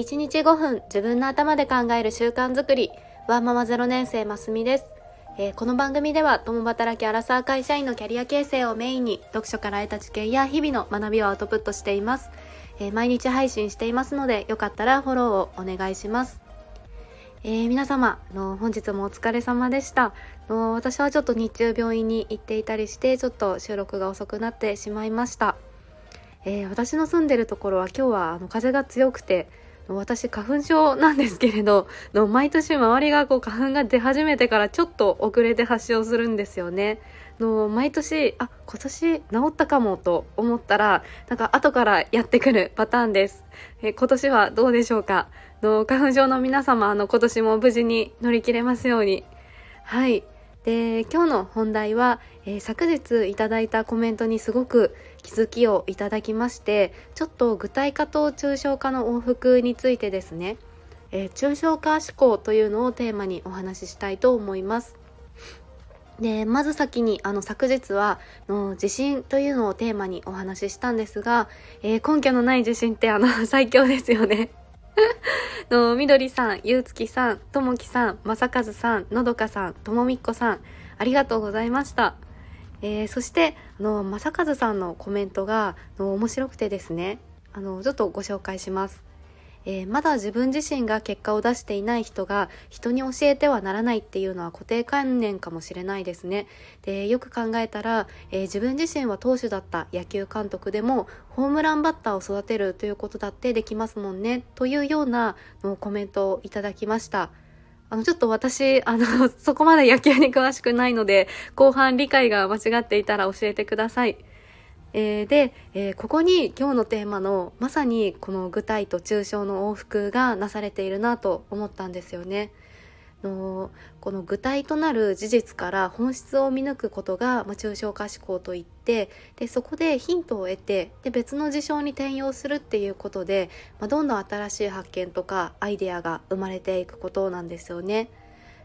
1日5分自分の頭で考える習慣づくり。ワーママ0年生ますみです、えー、この番組では共働きアラサー会社員のキャリア形成をメインに読書から得た知見や日々の学びをアウトプットしています、えー、毎日配信していますのでよかったらフォローをお願いします。えー、皆様の本日もお疲れ様でした。の私はちょっと日中病院に行っていたりしてちょっと収録が遅くなってしまいました、えー、私の住んでるところは今日はあの風が強くて私花粉症なんですけれどの毎年周りがこう花粉が出始めてからちょっと遅れて発症するんですよね。の毎年あ今年治ったかもと思ったらなんか後からやってくるパターンです。え今年はどうでしょうか？の花粉症の皆様あの今年も無事に乗り切れますように。はいで今日の本題は、えー、昨日いただいたコメントにすごく気づきをいただきましてちょっと具体化と抽象化の往復についてですね、えー、抽象化思考というのをテーマにお話ししたいと思います。でまず先にあの昨日はの地震というのをテーマにお話ししたんですが、えー、根拠のない地震ってあの 最強ですよね。のみどりさん、ゆうつきさん、ともきさん、まさかずさん、のどかさん、ともみっこさん、ありがとうございました。えー、そして、あの、まさかずさんのコメントが、の面白くてですね、あの、ちょっとご紹介します。えー、まだ自分自身が結果を出していない人が人に教えてはならないっていうのは固定観念かもしれないですね。でよく考えたら、えー、自分自身は投手だった野球監督でもホームランバッターを育てるということだってできますもんねというようなのコメントをいただきました。あの、ちょっと私、あの、そこまで野球に詳しくないので、後半理解が間違っていたら教えてください。えー、で、えー、ここに今日のテーマのまさにこの具体と抽象の往復がなされているなと思ったんですよね。のこの具体となる事実から本質を見抜くことが、まあ、抽象化思考といってでそこでヒントを得てで別の事象に転用するっていうことで、まあ、どんどん新しい発見とかアイデアが生まれていくことなんですよね。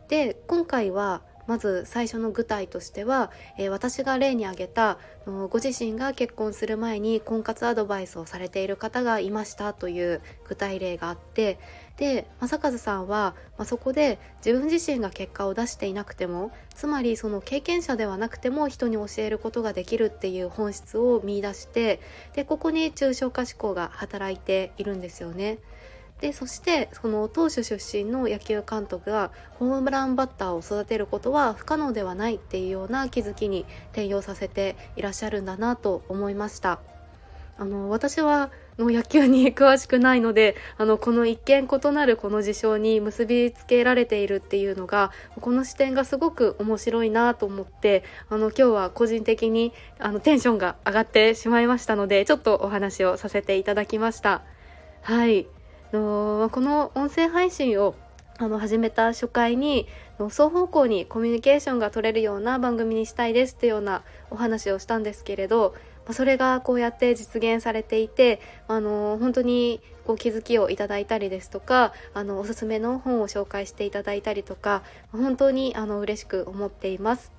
で今回はまず最初の具体としては、えー、私が例に挙げたご自身が結婚する前に婚活アドバイスをされている方がいましたという具体例があってで正和さんは、まあ、そこで自分自身が結果を出していなくてもつまりその経験者ではなくても人に教えることができるっていう本質を見いだしてでここに抽象化思考が働いているんですよね。でそしてその投手出身の野球監督がホームランバッターを育てることは不可能ではないっていうような気づきに転用させていらっしゃるんだなと思いましたあの私はの野球に詳しくないのであのこの一見異なるこの事象に結びつけられているっていうのがこの視点がすごく面白いなと思ってあの今日は個人的にあのテンションが上がってしまいましたのでちょっとお話をさせていただきました。はいのこの音声配信をあの始めた初回に双方向にコミュニケーションが取れるような番組にしたいですっていうようなお話をしたんですけれどそれがこうやって実現されていてあの本当にこう気づきをいただいたりですとかあのおすすめの本を紹介していただいたりとか本当にあの嬉しく思っています。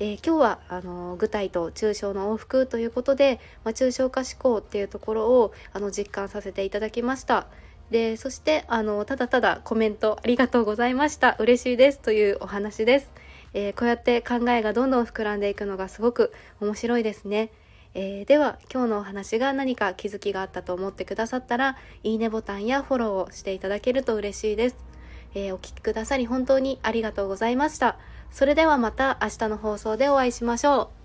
えー、今日はあの具体と抽象の往復ということで、まあ、抽象化思考っていうところをあの実感させていただきました。でそしてあのただただコメントありがとうございました。嬉しいですというお話です、えー、こうやって考えがどんどん膨らんでいくのがすごく面白いですね。えー、では今日のお話が何か気づきがあったと思ってくださったらいいねボタンやフォローをしていただけると嬉しいです、えー、お聴きくださり本当にありがとうございました。それではまた明日の放送でお会いしましょう。